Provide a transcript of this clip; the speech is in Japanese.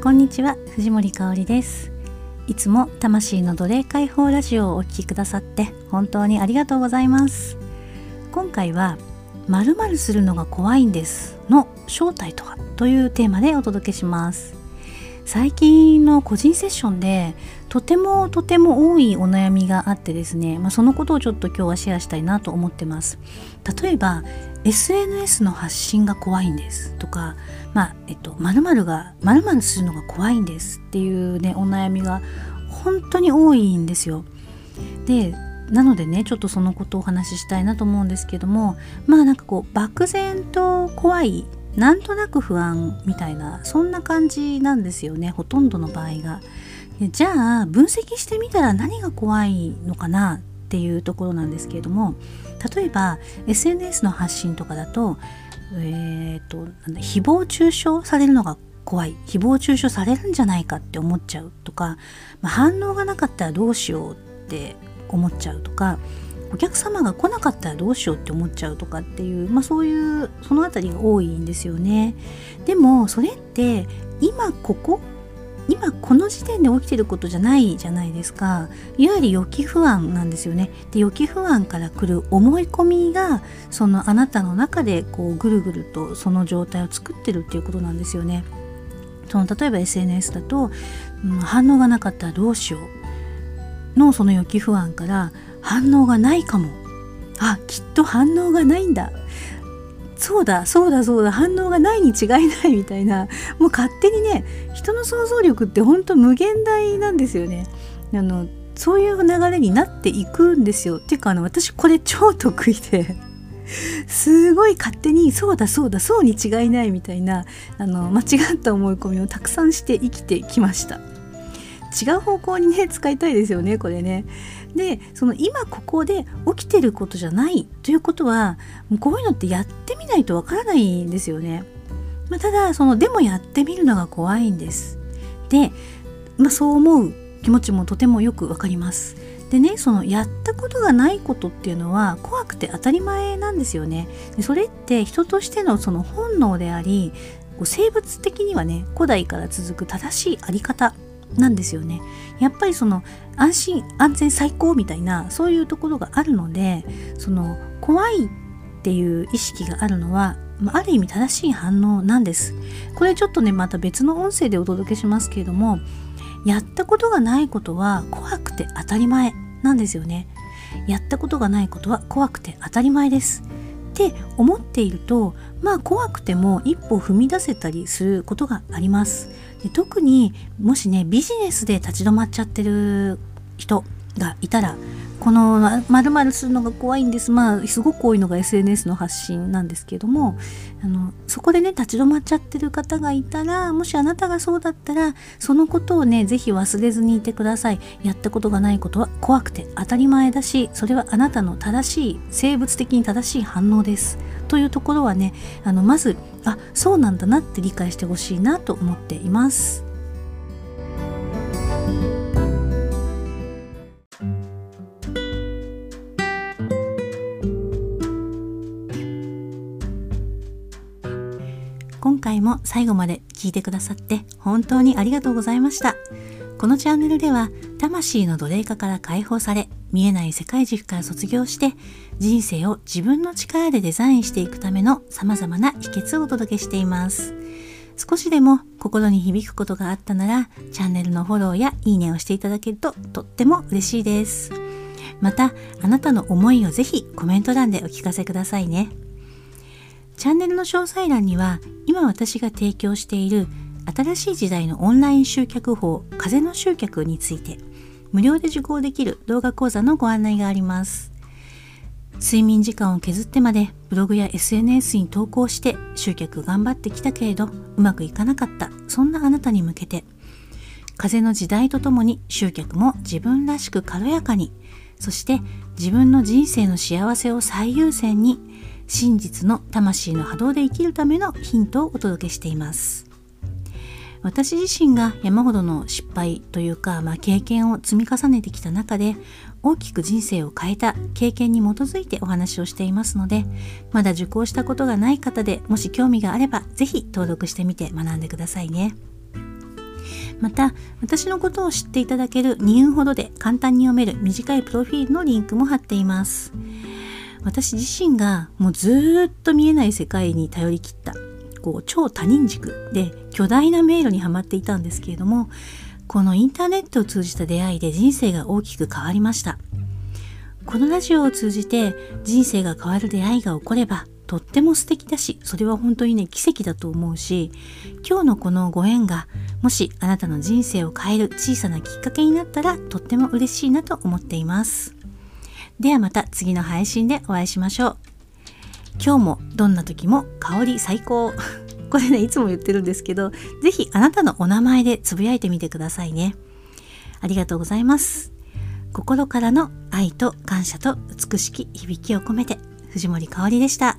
こんにちは藤森香里です。いつも魂の奴隷解放ラジオをお聴きくださって本当にありがとうございます。今回は〇〇するのが怖いんですの正体とはというテーマでお届けします。最近の個人セッションでとてもとても多いお悩みがあってですね、まあ、そのことをちょっと今日はシェアしたいなと思ってます。例えば SNS の発信が怖いんですとかまあえっと〇〇が〇〇するのが怖いんですっていうねお悩みが本当に多いんですよ。でなのでねちょっとそのことをお話ししたいなと思うんですけどもまあなんかこう漠然と怖いなんとなく不安みたいなそんな感じなんですよねほとんどの場合が。じゃあ分析してみたら何が怖いのかなっていうところなんですけれども例えば SNS の発信とかだと,、えーと、誹謗中傷されるのが怖い誹謗中傷されるんじゃないかって思っちゃうとか、まあ、反応がなかったらどうしようって思っちゃうとかお客様が来なかったらどうしようって思っちゃうとかっていう、まあ、そういうその辺りが多いんですよね。でもそれって今ここ今この時点で起きてることじゃないじゃないですか。いわゆる予期不安なんですよね。で予期不安から来る思い込みがそのあなたの中でこうぐるぐるとその状態を作ってるっていうことなんですよね。その例えば SNS だと、うん、反応がなかったらどうしようのその予期不安から反応がないかも。あきっと反応がないんだ。そうだそうだそうだ。反応がないに違いないみたいな。もう勝手にね人の想像力ってほんと無限大なんですよね。あのそういう流れになっていくんですよ。っていうかあの私これ超得意で。すごい勝手にそうだそうだそうに違いないみたいなあの間違った思い込みをたくさんして生きてきました。違う方向にね使いたいですよねこれね。でその今ここで起きてることじゃないということはもうこういうのってやってみないとわからないんですよね、まあ、ただそのでもやってみるのが怖いんです。で、まあ、そう思う気持ちもとてもよくわかります。でねそのやったことがないことっていうのは怖くて当たり前なんですよね。でそれって人としてのその本能であり生物的にはね古代から続く正しいあり方なんですよね。やっぱりその安心安全最高みたいなそういうところがあるのでその怖いっていう意識があるのはある意味正しい反応なんです。これちょっとねまた別の音声でお届けしますけれどもやったことがないことは怖くて当たり前なんですよね。やったことがないことは怖くて当たり前です。って思っているとまあ怖くても一歩踏み出せたりすることがあります。で特にもしねビジネスで立ち止まっちゃってる人がいたらこの〇〇するのが怖いんです。まあすごく多いのが SNS の発信なんですけどもあのそこでね立ち止まっちゃってる方がいたらもしあなたがそうだったらそのことをね是非忘れずにいてください。やったことがないことは怖くて当たり前だしそれはあなたの正しい生物的に正しい反応です。というところはねあのまずあそうなんだなって理解してほしいなと思っています。回も最後まで聞いてくださって本当にありがとうございました。このチャンネルでは魂の奴隷化から解放され見えない世界軸から卒業して人生を自分の力でデザインしていくための様々な秘訣をお届けしています。少しでも心に響くことがあったならチャンネルのフォローやいいねをしていただけるととっても嬉しいです。またあなたの思いをぜひコメント欄でお聞かせくださいね。チャンネルの詳細欄には今私が提供している新しい時代のオンライン集客法風の集客について無料で受講できる動画講座のご案内があります。睡眠時間を削ってまでブログや SNS に投稿して集客頑張ってきたけれどうまくいかなかったそんなあなたに向けて風の時代とともに集客も自分らしく軽やかにそして自分の人生の幸せを最優先に真実の魂の波動で生きるためのヒントをお届けしています。私自身が山ほどの失敗というか、まあ、経験を積み重ねてきた中で大きく人生を変えた経験に基づいてお話をしていますのでまだ受講したことがない方でもし興味があれば是非登録してみて学んでくださいね。また私のことを知っていただける2分ほどで簡単に読める短いプロフィールのリンクも貼っています。私自身がもうずっと見えない世界に頼りきったこう超他人軸で巨大な迷路にはまっていたんですけれどもこのインターネットを通じた出会いで人生が大きく変わりました。このラジオを通じて人生が変わる出会いが起こればとっても素敵だしそれは本当にね奇跡だと思うし今日のこのご縁がもしあなたの人生を変える小さなきっかけになったらとっても嬉しいなと思っています。ではまた次の配信でお会いしましょう。今日もどんな時も香り最高。これねいつも言ってるんですけどぜひあなたのお名前でつぶやいてみてくださいね。ありがとうございます。心からの愛と感謝と美しき響きを込めて藤森かおりでした。